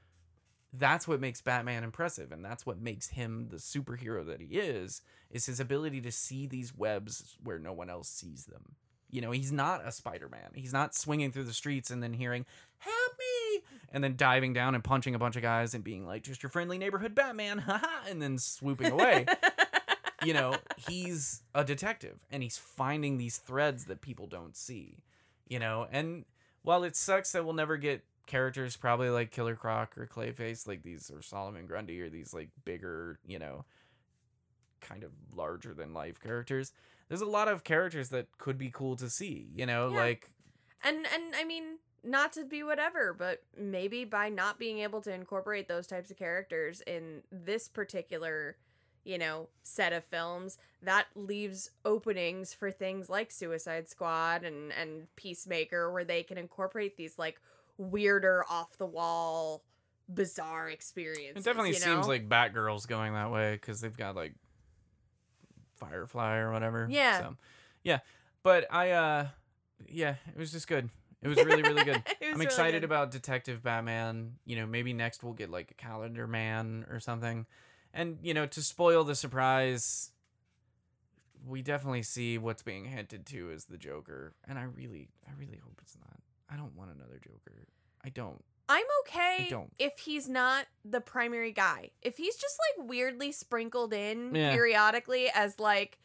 That's what makes Batman impressive and that's what makes him the superhero that he is is his ability to see these webs where no one else sees them. You know, he's not a Spider-Man. He's not swinging through the streets and then hearing "Help me!" and then diving down and punching a bunch of guys and being like, "Just your friendly neighborhood Batman," haha, and then swooping away you know, he's a detective and he's finding these threads that people don't see, you know. And while it sucks that we'll never get characters probably like Killer Croc or Clayface, like these, or Solomon Grundy, or these like bigger, you know, kind of larger than life characters, there's a lot of characters that could be cool to see, you know, Yeah. like, and and I mean, not to be whatever, but maybe by not being able to incorporate those types of characters in this particular, you know, set of films, that leaves openings for things like Suicide Squad and and Peacemaker where they can incorporate these like weirder off the wall bizarre experiences. it definitely you seems like Batgirl's going that way because they've got like Firefly or whatever. Yeah. So, yeah. But I, uh, yeah, it was just good. It was really, really good. I'm really excited good. about Detective Batman. You know, maybe next we'll get like a Calendar Man or something. And, you know, to spoil the surprise, we definitely see what's being hinted to as the Joker. And I really, I really hope it's not. I don't want another Joker. I don't. I'm okay if he's not the primary guy. If he's just like weirdly sprinkled in Yeah. periodically as like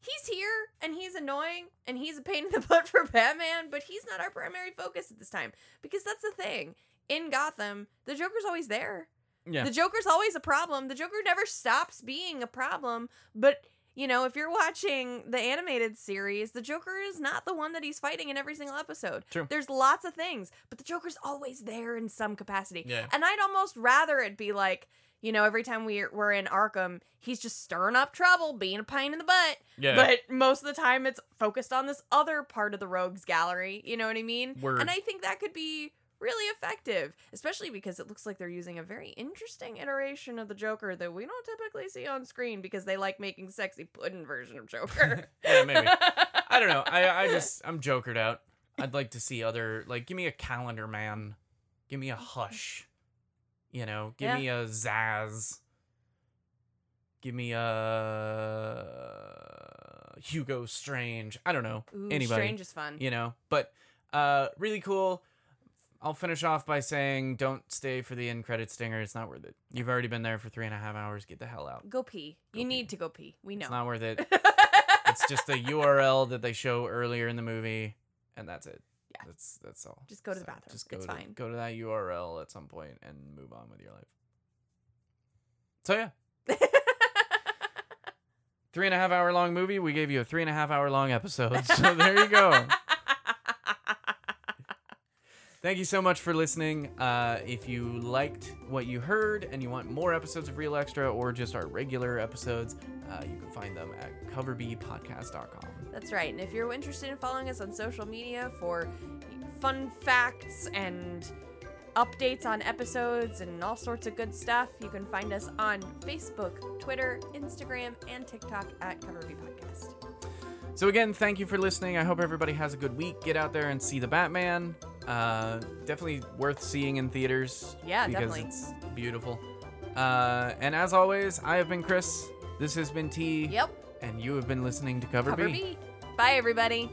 he's here and he's annoying and he's a pain in the butt for Batman, but he's not our primary focus at this time. Because that's the thing. In Gotham, the Joker's always there. Yeah. The Joker's always a problem. The Joker never stops being a problem, but you know, if you're watching the animated series, the Joker is not the one that he's fighting in every single episode. True. There's lots of things, but the Joker's always there in some capacity. Yeah. And I'd almost rather it be like, you know, every time we're, we're in Arkham, he's just stirring up trouble, being a pain in the butt. Yeah. But most of the time, it's focused on this other part of the rogues gallery. You know what I mean? Word. And I think that could be really effective, especially because it looks like they're using a very interesting iteration of the Joker that we don't typically see on screen because they like making sexy pudding version of Joker. Yeah, maybe. I don't know. I I just I'm jokered out. I'd like to see other like give me a calendar man. Give me a hush. You know, give Yeah. me a Zsasz. Give me a Hugo Strange. I don't know. Ooh, Anybody. Strange is fun. You know. But uh really cool. I'll finish off by saying don't stay for the end credit stinger. It's not worth it. You've already been there for three and a half hours. Get the hell out. Go pee. Go you pee. need to go pee. We know. It's not worth it. it's just a URL that they show earlier in the movie, and that's it. Yeah. that's that's all. Just go to the bathroom. Just go It's to, fine. Go to that URL at some point and move on with your life. So yeah, three and a half hour long movie. We gave you a three and a half hour long episode. So there you go. Thank you so much for listening. Uh, if you liked what you heard and you want more episodes of Real Extra or just our regular episodes, uh, you can find them at coverbpodcast.com. That's right. And if you're interested in following us on social media for fun facts and updates on episodes and all sorts of good stuff, you can find us on Facebook, Twitter, Instagram, and TikTok at Cover B Podcast. So again, thank you for listening. I hope everybody has a good week. Get out there and see the Batman. Uh, definitely worth seeing in theaters. Yeah, because definitely. it's beautiful. Uh, and as always, I have been Chris. This has been T. Yep. And you have been listening to Cover, Cover B. B. Bye, everybody.